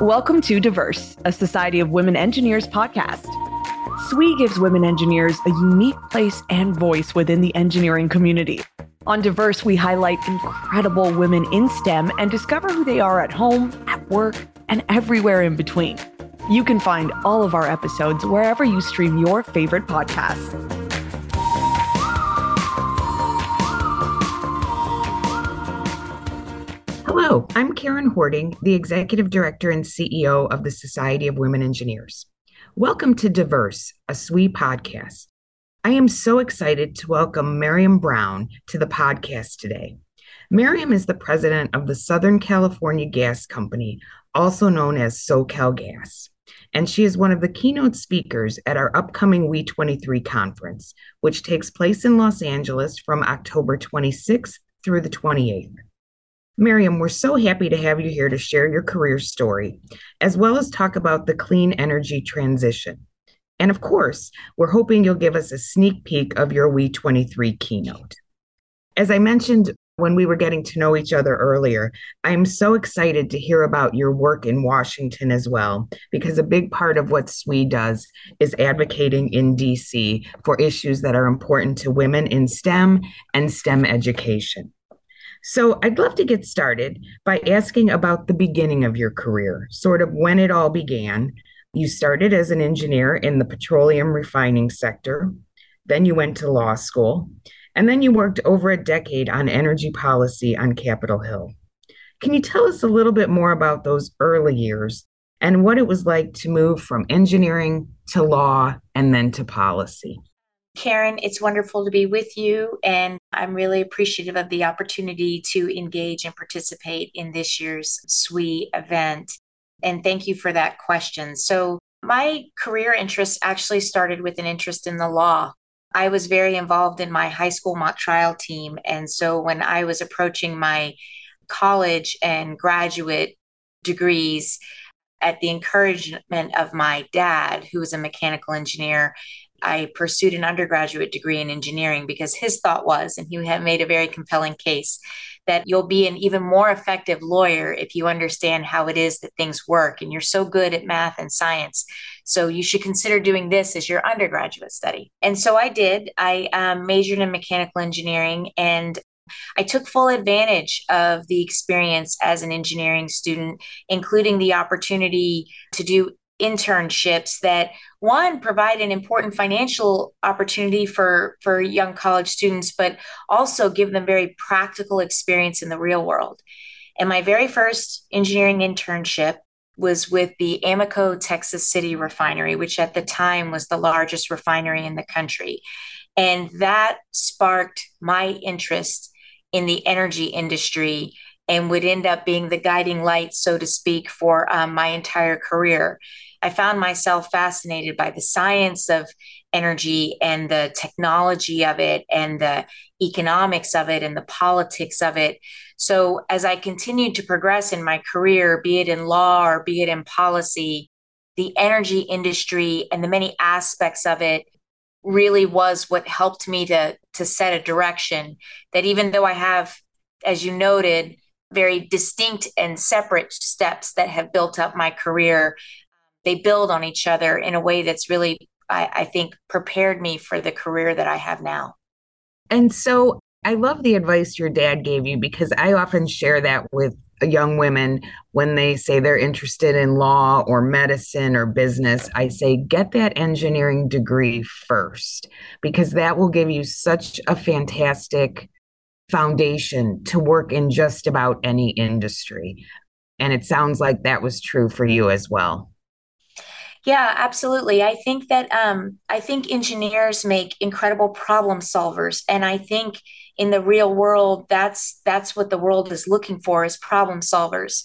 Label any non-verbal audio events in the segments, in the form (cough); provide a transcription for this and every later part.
Welcome to Diverse, a Society of Women Engineers podcast. SWE gives women engineers a unique place and voice within the engineering community. On Diverse, we highlight incredible women in STEM and discover who they are at home, at work, and everywhere in between. You can find all of our episodes wherever you stream your favorite podcasts. Hello, I'm Karen Horting, the Executive Director and CEO of the Society of Women Engineers. Welcome to Diverse, a SWE podcast. I am so excited to welcome Maryam Brown to the podcast today. Maryam is the president of the Southern California Gas Company, also known as SoCal Gas, and she is one of the keynote speakers at our upcoming We23 conference, which takes place in Los Angeles from October 26th through the 28th. Maryam, we're so happy to have you here to share your career story, as well as talk about the clean energy transition. And of course, we're hoping you'll give us a sneak peek of your We23 keynote. As I mentioned when we were getting to know each other earlier, I'm so excited to hear about your work in Washington as well, because a big part of what SWE does is advocating in DC for issues that are important to women in STEM and STEM education. So I'd love to get started by asking about the beginning of your career, sort of when it all began. You started as an engineer in the petroleum refining sector, then you went to law school, and then you worked over a decade on energy policy on Capitol Hill. Can you tell us a little bit more about those early years and what it was like to move from engineering to law and then to policy? Karen, it's wonderful to be with you, and I'm really appreciative of the opportunity to engage and participate in this year's SWE event. And thank you for that question. So, my career interest actually started with an interest in the law. I was very involved in my high school mock trial team. And so, when I was approaching my college and graduate degrees, at the encouragement of my dad, who was a mechanical engineer, I pursued an undergraduate degree in engineering because his thought was, and he had made a very compelling case, that you'll be an even more effective lawyer if you understand how it is that things work and you're so good at math and science. So you should consider doing this as your undergraduate study. And so I did. I um, majored in mechanical engineering and I took full advantage of the experience as an engineering student, including the opportunity to do internships that one provide an important financial opportunity for for young college students but also give them very practical experience in the real world and my very first engineering internship was with the Amoco Texas City refinery which at the time was the largest refinery in the country and that sparked my interest in the energy industry and would end up being the guiding light, so to speak, for um, my entire career. I found myself fascinated by the science of energy and the technology of it and the economics of it and the politics of it. So, as I continued to progress in my career, be it in law or be it in policy, the energy industry and the many aspects of it really was what helped me to, to set a direction that even though I have, as you noted, very distinct and separate steps that have built up my career, they build on each other in a way that's really, I, I think, prepared me for the career that I have now. And so I love the advice your dad gave you because I often share that with young women when they say they're interested in law or medicine or business. I say, get that engineering degree first because that will give you such a fantastic foundation to work in just about any industry. And it sounds like that was true for you as well. Yeah, absolutely. I think that um, I think engineers make incredible problem solvers, and I think in the real world, that's that's what the world is looking for is problem solvers.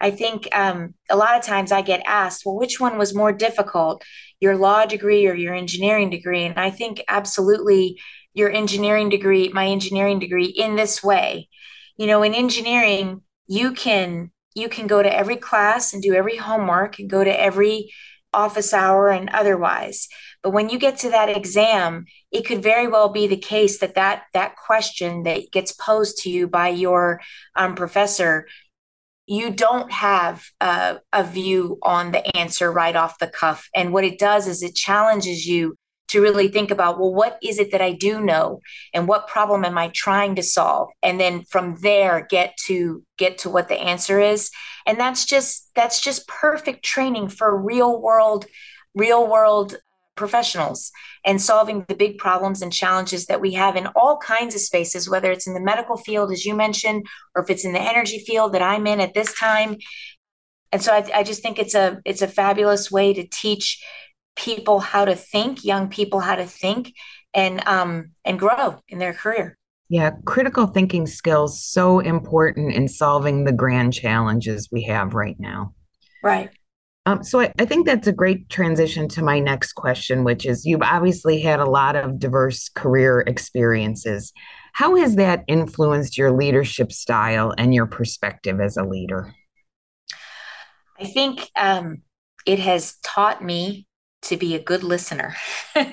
I think um, a lot of times I get asked, well, which one was more difficult, your law degree or your engineering degree? And I think absolutely your engineering degree, my engineering degree, in this way. You know, in engineering, you can you can go to every class and do every homework and go to every office hour and otherwise but when you get to that exam it could very well be the case that that that question that gets posed to you by your um, professor you don't have a, a view on the answer right off the cuff. And what it does is it challenges you to really think about well what is it that i do know? And what problem am i trying to solve? And then from there get to get to what the answer is. And that's just that's just perfect training for real world real world professionals and solving the big problems and challenges that we have in all kinds of spaces, whether it's in the medical field, as you mentioned, or if it's in the energy field that I'm in at this time. And so I, I just think it's a it's a fabulous way to teach people how to think, young people how to think, and um, and grow in their career. Yeah, critical thinking skills so important in solving the grand challenges we have right now. Right. Um, so I, I, think that's a great transition to my next question, which is you've obviously had a lot of diverse career experiences. How has that influenced your leadership style and your perspective as a leader? I think um, it has taught me to be a good listener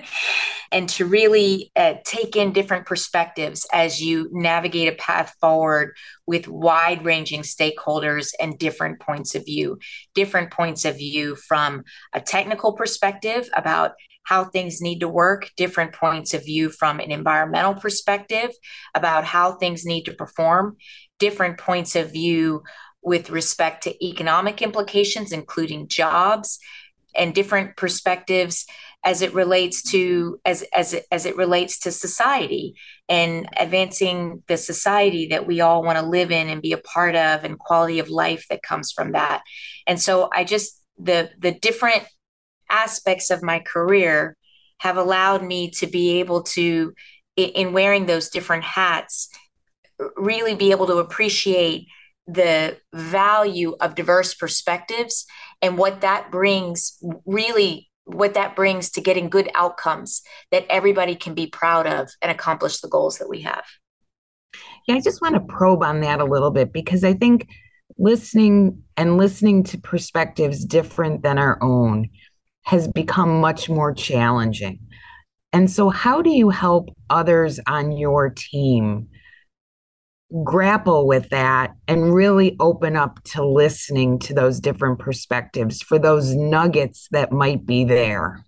(laughs) and to really uh, take in different perspectives as you navigate a path forward with wide ranging stakeholders and different points of view. Different points of view from a technical perspective about how things need to work, different points of view from an environmental perspective about how things need to perform, different points of view with respect to economic implications, including jobs, and different perspectives as it relates to as as as it relates to society and advancing the society that we all want to live in and be a part of and quality of life that comes from that. And so i just the the different aspects of my career have allowed me to be able to in wearing those different hats really be able to appreciate the value of diverse perspectives and what that brings really what that brings to getting good outcomes that everybody can be proud of and accomplish the goals that we have. Yeah, I just want to probe on that a little bit because I think listening and listening to perspectives different than our own has become much more challenging. And so, how do you help others on your team grapple with that and really open up to listening to those different perspectives for those nuggets that might be there?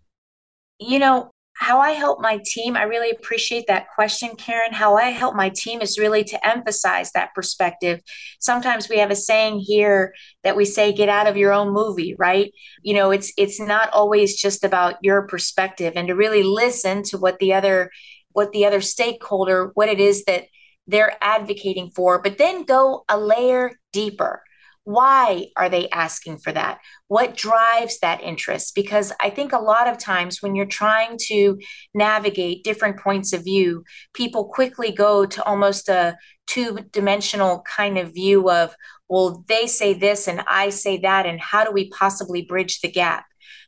You know, how I help my team, I really appreciate that question, Karen. How I help my team is really to emphasize that perspective. Sometimes we have a saying here that we say, get out of your own movie, right? You know, it's it's not always just about your perspective and to really listen to what the other what the other stakeholder, what it is that they're advocating for, but then go a layer deeper. Why are they asking for that? What drives that interest? Because I think a lot of times when you're trying to navigate different points of view, people quickly go to almost a two dimensional kind of view of, well, they say this and I say that, and how do we possibly bridge the gap?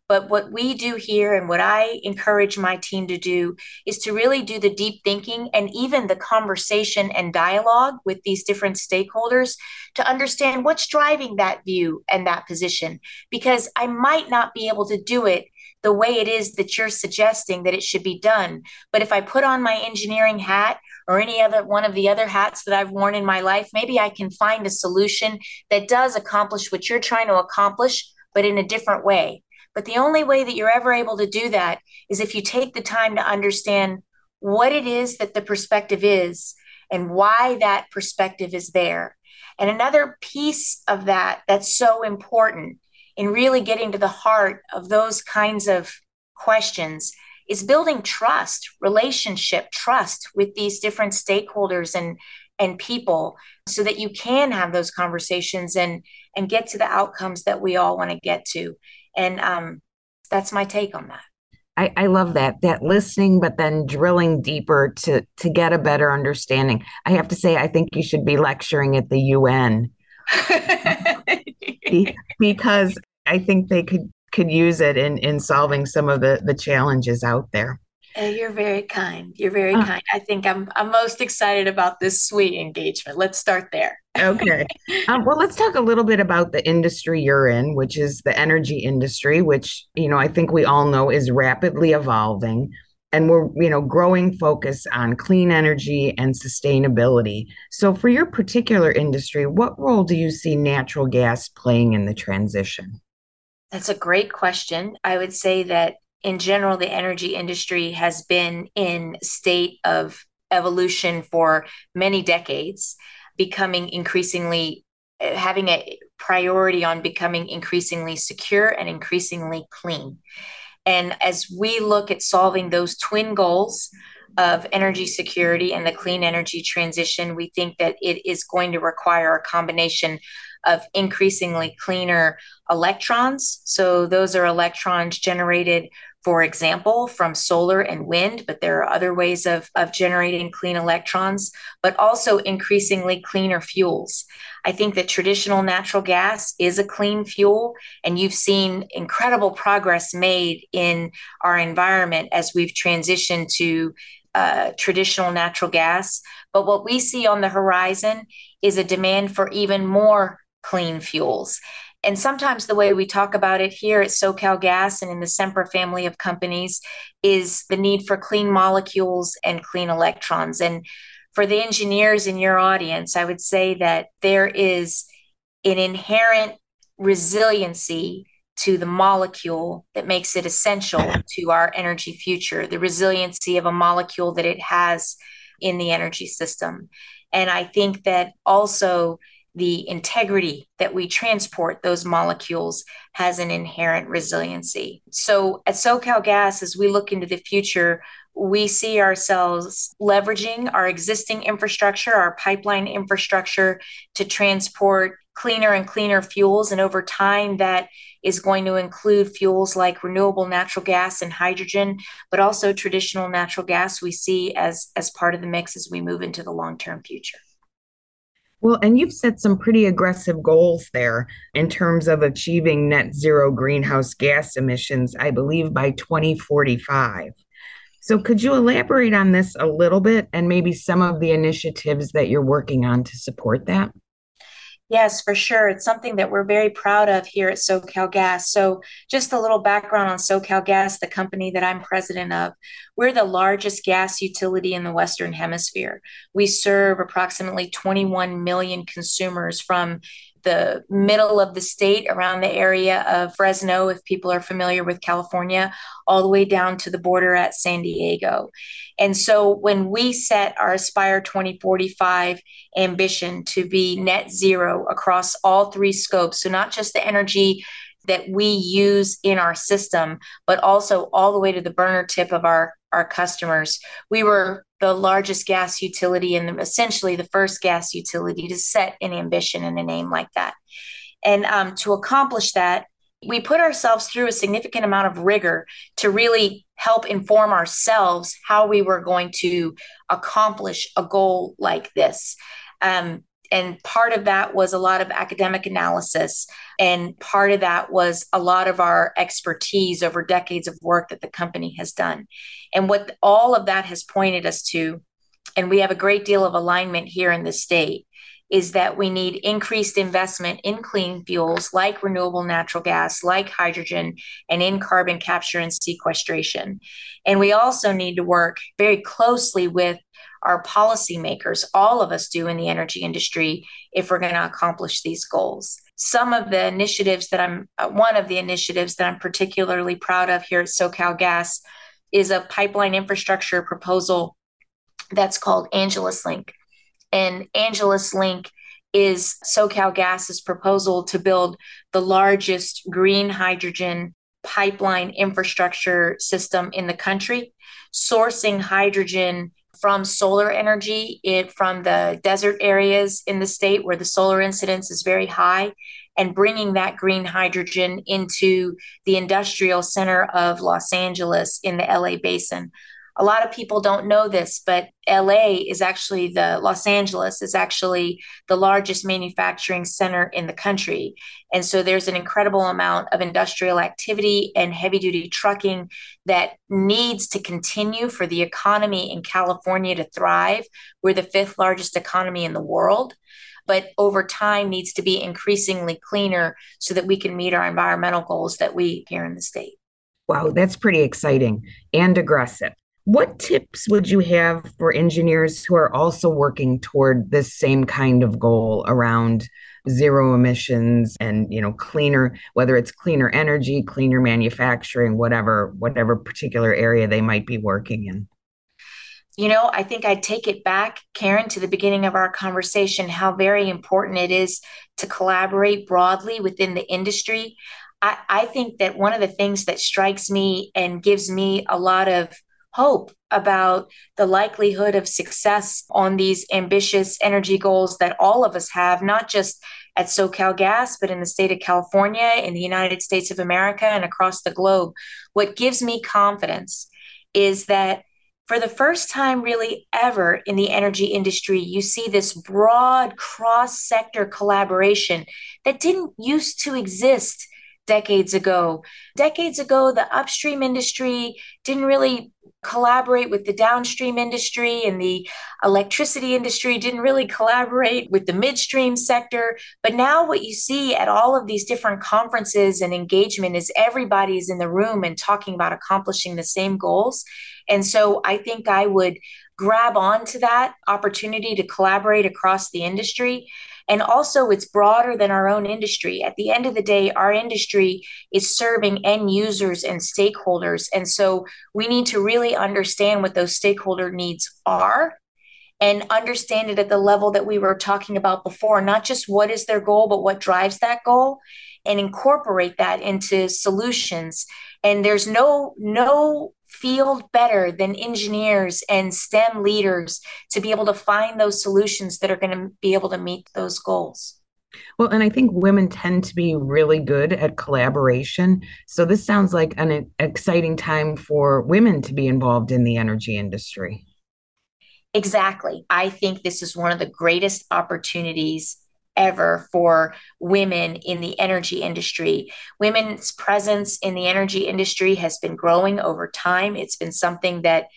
But what we do here and what I encourage my team to do is to really do the deep thinking and even the conversation and dialogue with these different stakeholders to understand what's driving that view and that position. Because I might not be able to do it the way it is that you're suggesting that it should be done. But if I put on my engineering hat or any other one of the other hats that I've worn in my life, maybe I can find a solution that does accomplish what you're trying to accomplish, but in a different way. But the only way that you're ever able to do that is if you take the time to understand what it is that the perspective is and why that perspective is there. And another piece of that that's so important in really getting to the heart of those kinds of questions is building trust, relationship, trust with these different stakeholders and and people so that you can have those conversations and and get to the outcomes that we all want to get to and um, that's my take on that. I, I love that that listening, but then drilling deeper to to get a better understanding. I have to say, I think you should be lecturing at the UN (laughs) because I think they could could use it in in solving some of the the challenges out there. You're very kind. You're very uh, kind. I think I'm I'm most excited about this SWE engagement. Let's start there. okay. (laughs) Um, well, let's talk a little bit about the industry you're in, which is the energy industry, which you know I think we all know is rapidly evolving. and we're you know growing focus on clean energy and sustainability so for your particular industry what role do you see natural gas playing in the transition that's a great question i would say that in general the energy industry has been in state of evolution for many decades becoming increasingly eh, having a priority on becoming increasingly secure and increasingly clean and as we look at solving those twin goals of energy security and the clean energy transition, we think that it is going to require a combination of increasingly cleaner electrons. So, those are electrons generated, for example, from solar and wind, but there are other ways of, of generating clean electrons, but also increasingly cleaner fuels. I think that traditional natural gas is a clean fuel, and you've seen incredible progress made in our environment as we've transitioned to uh, traditional natural gas. But what we see on the horizon is a demand for even more clean fuels. And sometimes the way we talk about it here at SoCal Gas and in the Sempra family of companies is the need for clean molecules and clean electrons. And for the engineers in your audience, I would say that there is an inherent resiliency to the molecule that makes it essential to our energy future, the resiliency of a molecule that it has in the energy system. And I think that also the integrity that we transport those molecules has an inherent resiliency. So at SoCal Gas, as we look into the future, we see ourselves leveraging our existing infrastructure, our pipeline infrastructure to transport cleaner and cleaner fuels. And over time, that is going to include fuels like renewable natural gas and hydrogen, but also traditional natural gas we see as, as part of the mix as we move into the long term future. Well, and you've set some pretty aggressive goals there in terms of achieving net zero greenhouse gas emissions, I believe by 2045. So, could you elaborate on this a little bit and maybe some of the initiatives that you're working on to support that? Yes, for sure. It's something that we're very proud of here at SoCal Gas. So, just a little background on SoCal Gas, the company that I'm president of. We're the largest gas utility in the Western Hemisphere. We serve approximately 21 million consumers from the middle of the state around the area of Fresno, if people are familiar with California, all the way down to the border at San Diego. And so when we set our Aspire 2045 ambition to be net zero across all three scopes, so not just the energy that we use in our system, but also all the way to the burner tip of our, our customers. We were the largest gas utility and essentially the first gas utility to set an ambition and a name like that. And um, to accomplish that, we put ourselves through a significant amount of rigor to really help inform ourselves how we were going to accomplish a goal like this. Um, and part of that was a lot of academic analysis and part of that was a lot of our expertise over decades of work that the company has done and what all of that has pointed us to and we have a great deal of alignment here in the state is that we need increased investment in clean fuels like renewable natural gas, like hydrogen, and in carbon capture and sequestration. And we also need to work very closely with our policymakers, all of us do in the energy industry, if we're going to accomplish these goals. Some of the initiatives that I'm, uh, one of the initiatives that I'm particularly proud of here at SoCal Gas is a pipeline infrastructure proposal that's called Angeles Link. And Angeles Link is SoCal Gas's proposal to build the largest green hydrogen pipeline infrastructure system in the country, sourcing hydrogen from solar energy it, from the desert areas in the state where the solar incidence is very high and bringing that green hydrogen into the industrial center of Los Angeles in the LA basin a lot of people don't know this, but LA is actually the Los Angeles is actually the largest manufacturing center in the country. And so there's an incredible amount of industrial activity and heavy duty trucking that needs to continue for the economy in California to thrive. We're the fifth largest economy in the world but over time needs to be increasingly cleaner so that we can meet our environmental goals that we here in the state. Wow, that's pretty exciting and aggressive. What tips would you have for engineers who are also working toward this same kind of goal around zero emissions and you know cleaner whether it's cleaner energy, cleaner manufacturing, whatever whatever particular area they might be working in? You know, I think I'd take it back, Karen, to the beginning of our conversation, how very important it is to collaborate broadly within the industry. I, I think that one of the things that strikes me and gives me a lot of hope about the likelihood of success on these ambitious energy goals that all of us have, not just at SoCal Gas, but in the state of California, in the United States of America, and across the globe. What gives me confidence is that for the first time, really ever in the energy industry, you see this broad cross sector collaboration that didn't used to exist decades ago. Decades ago, the upstream industry didn't really collaborate with the downstream industry and the electricity industry didn't really collaborate with the midstream sector. But now what you see at all of these different conferences and engagement is everybody is in the room and talking about accomplishing the same goals. And so i think i would grab onto that opportunity to collaborate across the industry and also, it's broader than our own industry. At the end of the day, our industry is serving end users and stakeholders. And so, we need to really understand what those stakeholder needs are and understand it at the level that we were talking about before not just what is their goal, but what drives that goal and incorporate that into solutions. And there's no, no field better than engineers and STEM leaders to be able to find those solutions that are going to be able to meet those goals. Well, and I think women tend to be really good at collaboration. So this sounds like an exciting time for women to be involved in the energy industry. Exactly. I think this is one of the greatest opportunities ever for women in the energy industry. Women's presence in the energy industry has been growing over time. It's been something that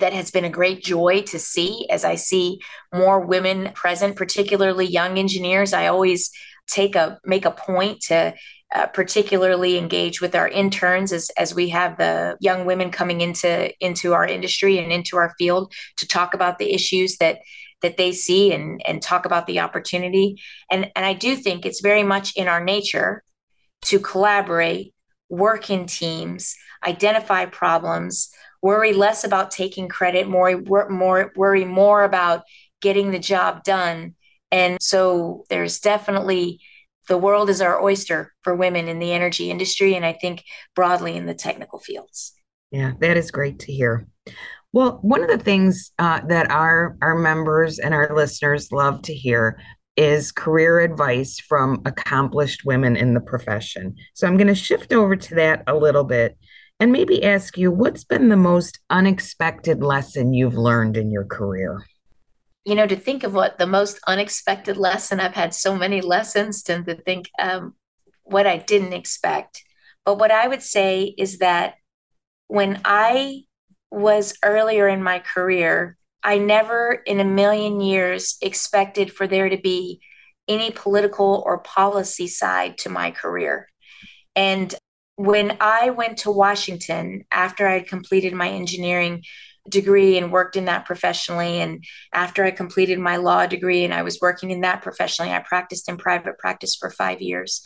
that has been a great joy to see as I see more women present, particularly young engineers. I always take a make a point to uh, particularly engage with our interns as, as we have the young women coming into into our industry and into our field to talk about the issues that that they see and and talk about the opportunity and and I do think it's very much in our nature to collaborate work in teams identify problems worry less about taking credit more more worry more about getting the job done and so there's definitely the world is our oyster for women in the energy industry and I think broadly in the technical fields. Yeah, that is great to hear. Well, one of the things uh, that our our members and our listeners love to hear is career advice from accomplished women in the profession. So I'm going to shift over to that a little bit and maybe ask you what's been the most unexpected lesson you've learned in your career? You know, to think of what the most unexpected lesson, I've had so many lessons to, to think um, what I didn't expect. But what I would say is that when I was earlier in my career, I never in a million years expected for there to be any political or policy side to my career. And when I went to Washington after I had completed my engineering degree and worked in that professionally, and after I completed my law degree and I was working in that professionally, I practiced in private practice for five years.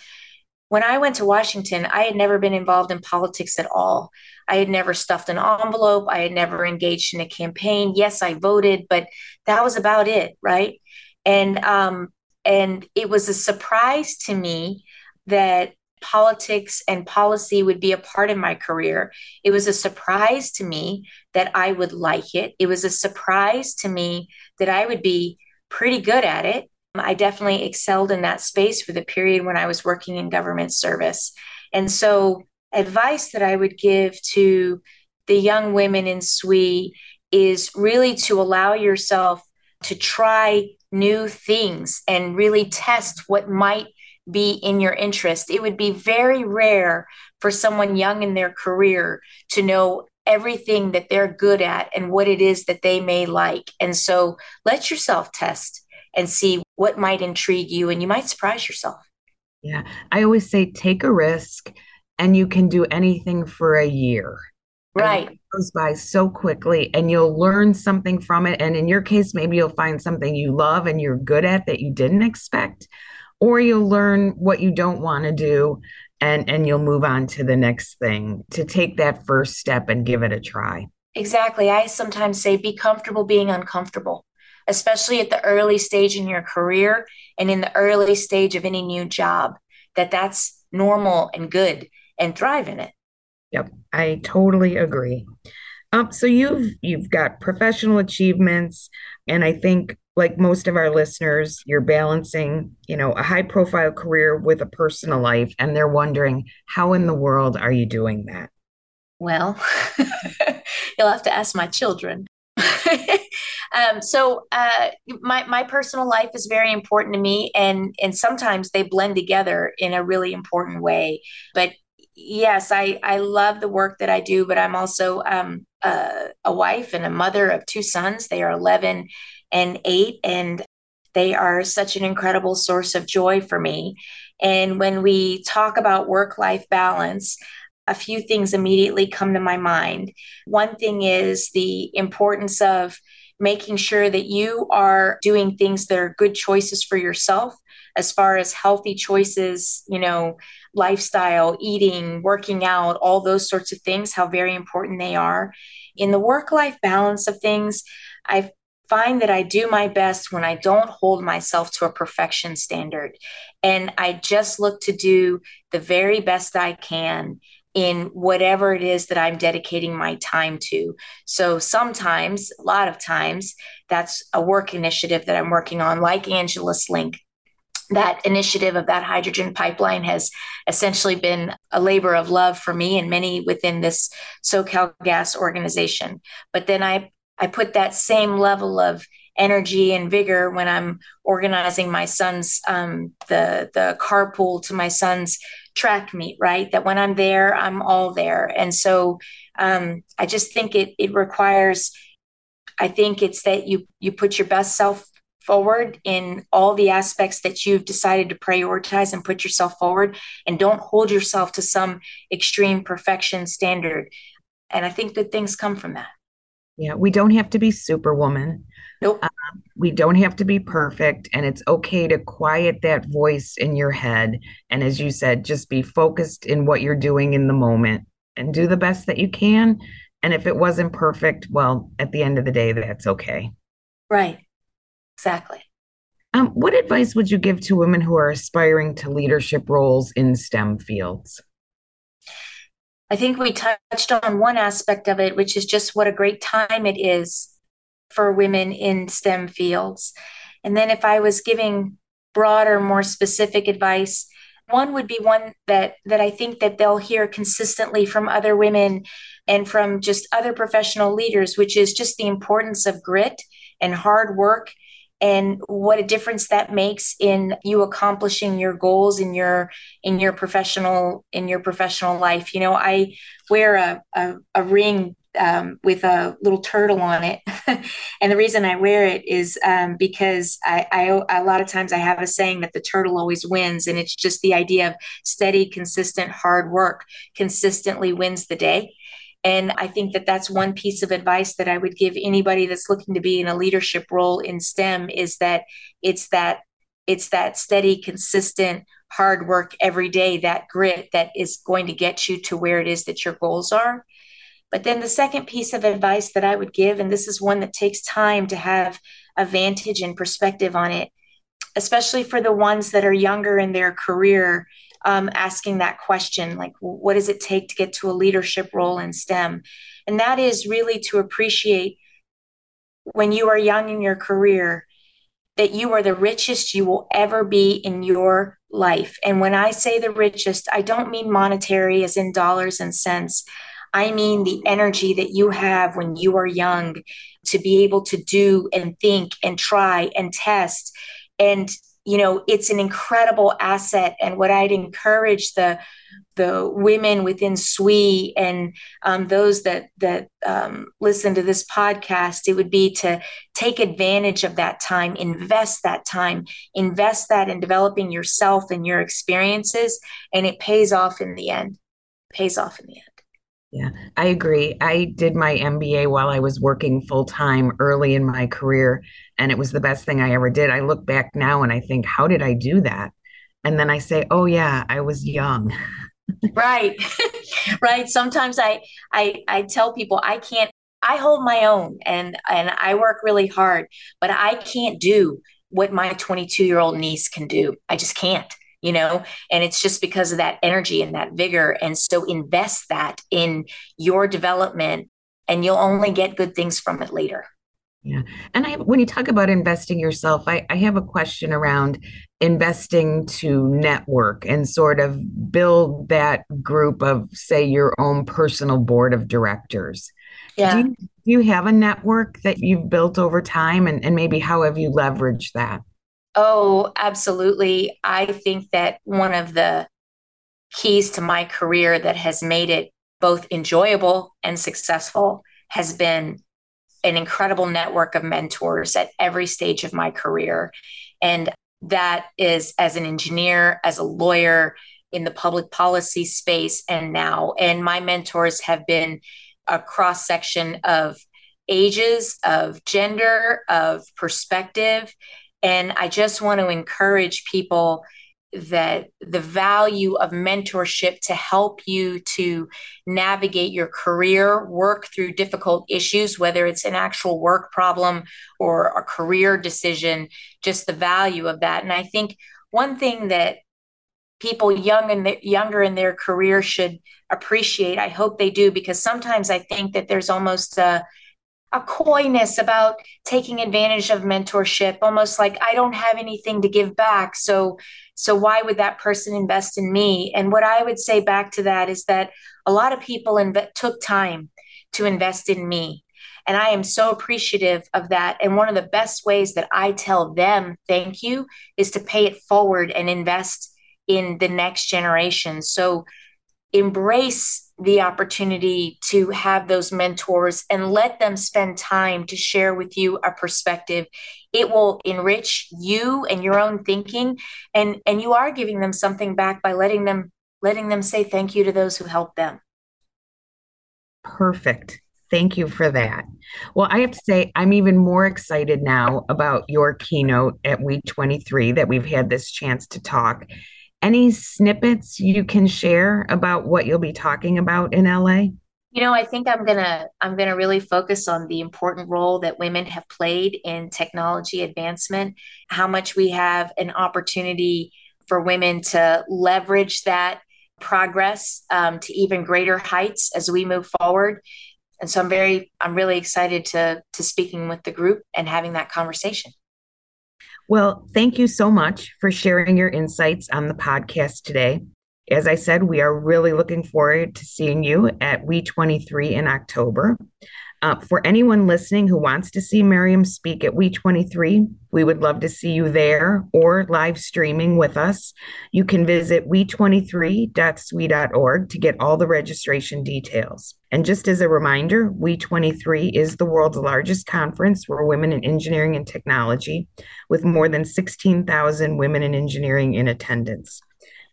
When I went to Washington, I had never been involved in politics at all. I had never stuffed an envelope. I had never engaged in a campaign. Yes, I voted, but that was about it, right? And um, and it was a surprise to me that politics and policy would be a part of my career. It was a surprise to me that I would like it. It was a surprise to me that I would be pretty good at it. Um, I definitely excelled in that space for the period when I was working in government service. And so advice that I would give to the young women in SWE is really to allow yourself to try new things and really test what might be in your interest. It would be very rare for someone young in their career to know everything that they're good at and what it is that they may like. And so let yourself test and see what might intrigue you, and you might surprise yourself. Yeah. I always say take a risk and you can do anything for a year. Right. goes by so quickly and you'll learn something from it. And in your case, maybe you'll find something you love and you're good at that you didn't expect, or you'll learn what you don't want to do and, and you'll move on to the next thing to take that first step and give it a try. Exactly. I sometimes say be comfortable being uncomfortable, especially at the early stage in your career and in the early stage of any new job, that that's normal and good and thrive in it. Yep, I totally agree. Um, so you've you've got professional achievements, and I think like most of our listeners, you're balancing, you know, a high profile career with a personal life, and they're wondering how in the world are you doing that? Well, (laughs) you'll have to ask my children. (laughs) um, so uh, my my personal life is very important to me, and and sometimes they blend together in a really important way. But yes, I I love the work that I do, but I'm also um, a, a wife and a mother of two sons. They are 11 and 8 and they are such an incredible source of joy for me. And when we talk about work life balance, a few things immediately come to my mind. One thing is the importance of making sure that you are doing things that are good choices for yourself as far as healthy choices, you know, lifestyle, eating, working out, all those sorts of things, how very important they are. In the work life balance of things, I find that I do my best when I don't hold myself to a perfection standard. And I just look to do the very best I can in whatever it is that I'm dedicating my time to. So sometimes, a lot of times, that's a work initiative that I'm working on, like Angeles Link that initiative of that hydrogen pipeline has essentially been a labor of love for me and many within this SoCal Gas organization. But then I I put that same level of energy and vigor when I'm organizing my son's um, the the carpool to my son's track meet. Right, that when I'm there, I'm all there, and so um, I just think it it requires. I think it's that you you put your best self forward in all the aspects that you've decided to prioritize and put yourself forward and don't hold yourself to some extreme perfection standard and i think good things come from that yeah we don't have to be superwoman nope um, we don't have to be perfect and it's okay to quiet that voice in your head and as you said just be focused in what you're doing in the moment and do the best that you can and if it wasn't perfect well at the end of the day that's okay right Exactly. Um, what advice would you give to women who are aspiring to leadership roles in STEM fields? I think we touched on one aspect of it, which is just what a great time it is for women in STEM fields. And then if I was giving broader, more specific advice, one would be one that that I think that they'll hear consistently from other women and from just other professional leaders, which is just the importance of grit and hard work and what a difference that makes in you accomplishing your goals in your in your professional in your professional life. You know i wear a, a, a ring um, with a little turtle on it. (laughs) And the reason i wear it is um, because I, I a lot of times i have a saying that the turtle always wins and it's just the idea of steady consistent hard work consistently wins the day and I think that that's one piece of advice that I would give anybody that's looking to be in a leadership role in STEM is that it's that it's that steady, consistent, hard work every day, that grit that is going to get you to where it is that your goals are. But then the second piece of advice that I would give, and this is one that takes time to have a vantage and perspective on it, especially for the ones that are younger in their career um, asking that question like what does it take to get to a leadership role in stem? And that is really to appreciate when you are young in your career that you are the richest you will ever be in your life. And when i say the richest i don't mean monetary as in dollars and cents. I mean the energy that you have when you are young to be able to do and think and try and test and you know it's an incredible asset and what i'd encourage the the women within SWE and um, those that that um, listen to this podcast, it would be to take advantage of that time, invest that time, invest that in developing yourself and your experiences, and it pays off in the end. Pays off in the end. Yeah, I agree. I did my MBA while I was working full time early in my career, and it was the best thing I ever did. I look back now and I think, how did I do that? And then I say, oh, yeah, I was young. right. (laughs) right. Sometimes I, I, I tell people I can't, I hold my own and, and I work really hard, but I can't do what my 22 year old niece can do. I just can't you know and it's just because of that energy and that vigor. And so invest that in your development and you'll only get good things from it later. Yeah. And i when you talk about investing yourself i, I have a question around investing to network and sort of build that group of say your own personal board of directors. Yeah. do you, do you have a network that you've built over time? And, and maybe how have you leveraged that Oh, absolutely. I think that one of the keys to my career that has made it both enjoyable and successful has been an incredible network of mentors at every stage of my career. And that is as an engineer, as a lawyer, in the public policy space, and now. And my mentors have been a cross section of ages, of gender, of perspective. And I just want to encourage people that the value of mentorship to help you to navigate your career, work through difficult issues, whether it's an actual work problem or a career decision, just the value of that. And I think one thing that people young and younger in their career should appreciate, I hope they do, because sometimes I think that there's almost a a coyness about taking advantage of mentorship almost like i don't have anything to give back so so why would that person invest in me? And what i would say back to that is that a lot of people inv- took time to invest in me and i am so appreciative of that and one of the best ways that i tell them thank you is to pay it forward and invest in the next generation. So embrace the opportunity to have those mentors and let them spend time to share with you a perspective. It will enrich you and your own thinking and and you are giving them something back by letting them letting them say thank you to those who helped them. Perfect. Thank you for that. Well i have to say i'm even more excited now about your keynote at We23 that we've had this chance to talk any snippets you can share about what you'll be talking about in LA? You know, I think I'm gonna I'm gonna really focus on the important role that women have played in technology advancement, how much we have an opportunity for women to leverage that progress um, to even greater heights as we move forward. And so I'm very I'm really excited to to speaking with the group and having that conversation. Well, thank you so much for sharing your insights on the podcast today. As I said, we are really looking forward to seeing you at We23 in October. Uh, for anyone listening who wants to see Maryam speak at We23, we would love to see you there or live streaming with us. You can visit we23.swe.org to get all the registration details. And just as a reminder, We23 is the world's largest conference for women in engineering and technology, with more than 16,000 women in engineering in attendance.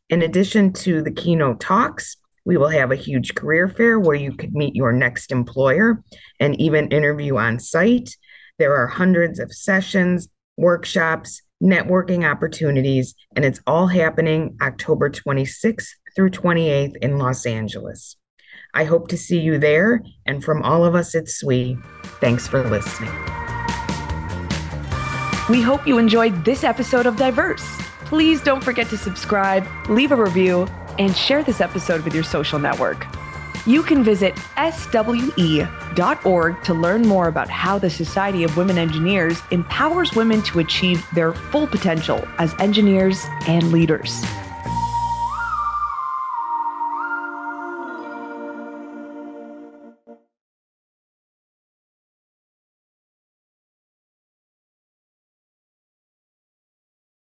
In addition to the keynote talks, we will have a huge career fair where you could meet your next employer and even interview on site. There are hundreds of sessions, workshops, networking opportunities, and it's all happening October 26th through 28th in Los Angeles. I hope to see you there. And from all of us at SWE, thanks for listening. We hope you enjoyed this episode of Diverse. Please don't forget to subscribe, leave a review, and share this episode with your social network. You can visit SWE.org to learn more about how the Society of Women Engineers empowers women to achieve their full potential as engineers and leaders.